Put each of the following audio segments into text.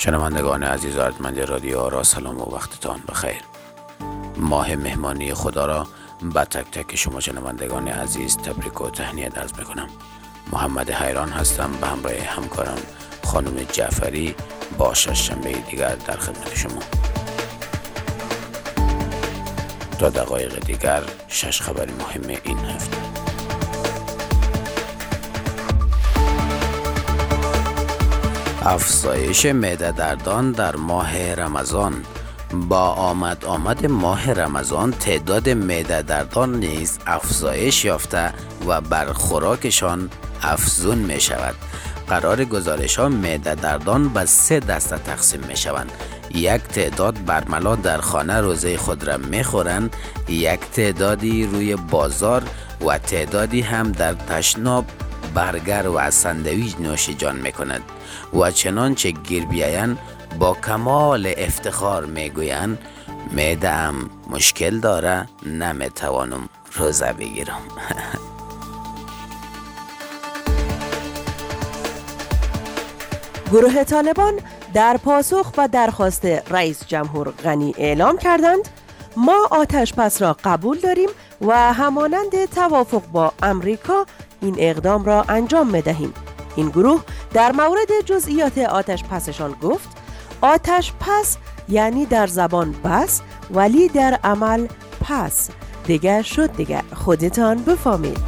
شنوندگان عزیز و رادیو آرا سلام و وقتتان بخیر. ماه مهمانی خدا را به تک تک شما شنوندگان عزیز تبریک و تهنیت عرض می‌کنم. محمد حیران هستم به همراه همکارم خانم جعفری با شنبه دیگر در خدمت شما. تا دقایق دیگر شش خبر مهم این هفته. افزایش معده دردان در ماه رمضان. با آمد آمد ماه رمضان تعداد معده دردان نیز افزایش یافته و بر خوراکشان افزون می شود. قرار گزارش ها معده دردان به سه دسته تقسیم می شوند. یک تعداد برملا در خانه روزه خود را می خورند یک تعدادی روی بازار و تعدادی هم در تشناب برگر و سندویج نوش جان می کند و چنانچه گیر بیایند با کمال افتخار می‌گویند میدم مشکل داره نمی‌توانم روزه بگیرم. گروه طالبان در پاسخ و درخواست رئیس جمهور غنی اعلام کردند ما آتش پس را قبول داریم و همانند توافق با امریکا این اقدام را انجام می دهیم. این گروه در مورد جزئیات آتش پسشان گفت آتش پس یعنی در زبان بس ولی در عمل پس. دیگر شد دیگر. خودتان بفامید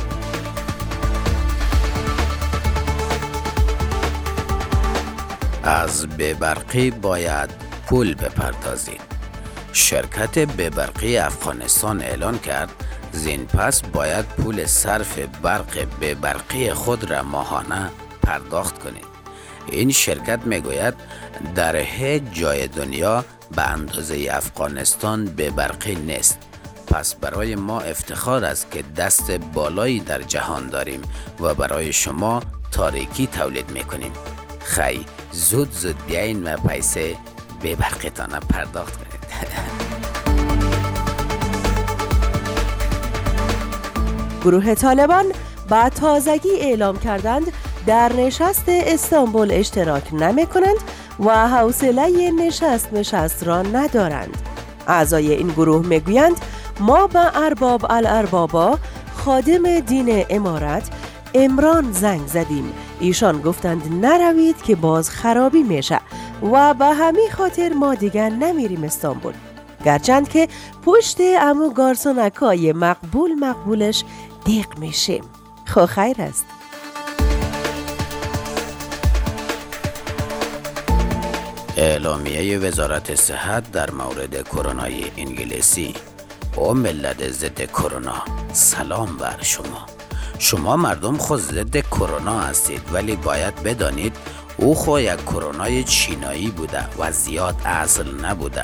از ببرقی باید پول بپردازید. شرکت ببرقی افغانستان اعلان کرد زین پس باید پول صرف برق ببرقی خود را ماهانه پرداخت کنید. این شرکت می‌گوید در هیچ جای دنیا به اندازه افغانستان به برقی نیست. پس برای ما افتخار است که دست بالایی در جهان داریم و برای شما تاریکی تولید می‌کنیم. خی زود زود بیاین و پیسه به برقیتان پرداخت کنید. گروه طالبان با تازگی اعلام کردند در نشست استانبول اشتراک نمی کنند و حوصله نشست نشست را ندارند. اعضای این گروه می‌گویند ما به ارباب الاربابا خادم دین امارت امران زنگ زدیم. ایشان گفتند نروید که باز خرابی میشه. و به همین خاطر ما دیگر نمیریم استانبول. گرچند که پشت امو گارسونکای مقبول مقبولش دیق میشیم. خو خیر است. اعلامیه وزارت صحت در مورد کرونای انگلیسی. او ملت ضد کرونا. سلام بر شما. شما مردم خود ضد کرونا هستید ولی باید بدانید او خو یک کرونای چینایی بوده و زیاد اصل نبوده.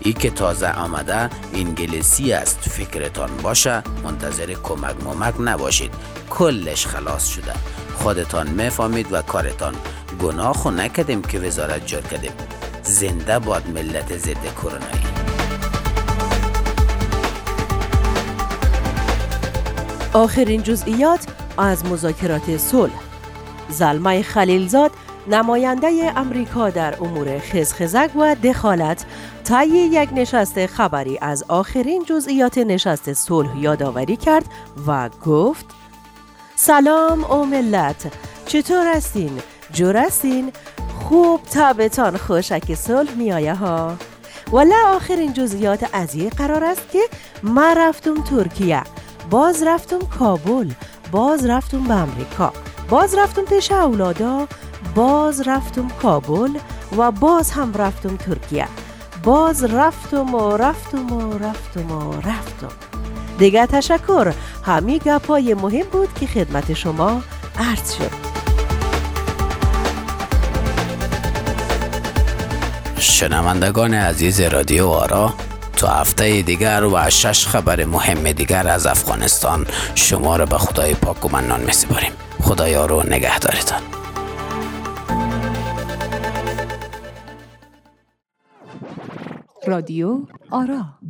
ای که تازه آمده انگلیسی است فکرتان باشه منتظر کمک ممک نباشید. کلش خلاص شده. خودتان می‌فهمید و کارتان گناه خو نکدیم که وزارت جور کردیم. زنده باد ملت ضد کرونایی. آخرین جزئیات از مذاکرات صلح. زلمه خلیلزاد نماینده امریکا در امور خزخزک و دخالت طی یک نشست خبری از آخرین جزئیات نشست صلح یادآوری کرد و گفت سلام او ملت چطور هستین؟ جور هستین؟ خوب تابتان خوشک صلح میایه ها ولی آخرین جزئیات از قرار است که ما رفتم ترکیه باز رفتم کابل باز رفتم به امریکا باز رفتم پیش اولادا باز رفتم کابل و باز هم رفتم ترکیه. باز رفتم و رفتم و رفتم و رفتم. دیگه تشکر. همی گپای مهم بود که خدمت شما عرض شد. شنوندگان عزیز رادیو آرا تا هفته دیگر و شش خبر مهم دیگر از افغانستان شما را به خدای پاک و منان می سپاریم. خدایا رو نگهدارتان. رادیو آرا.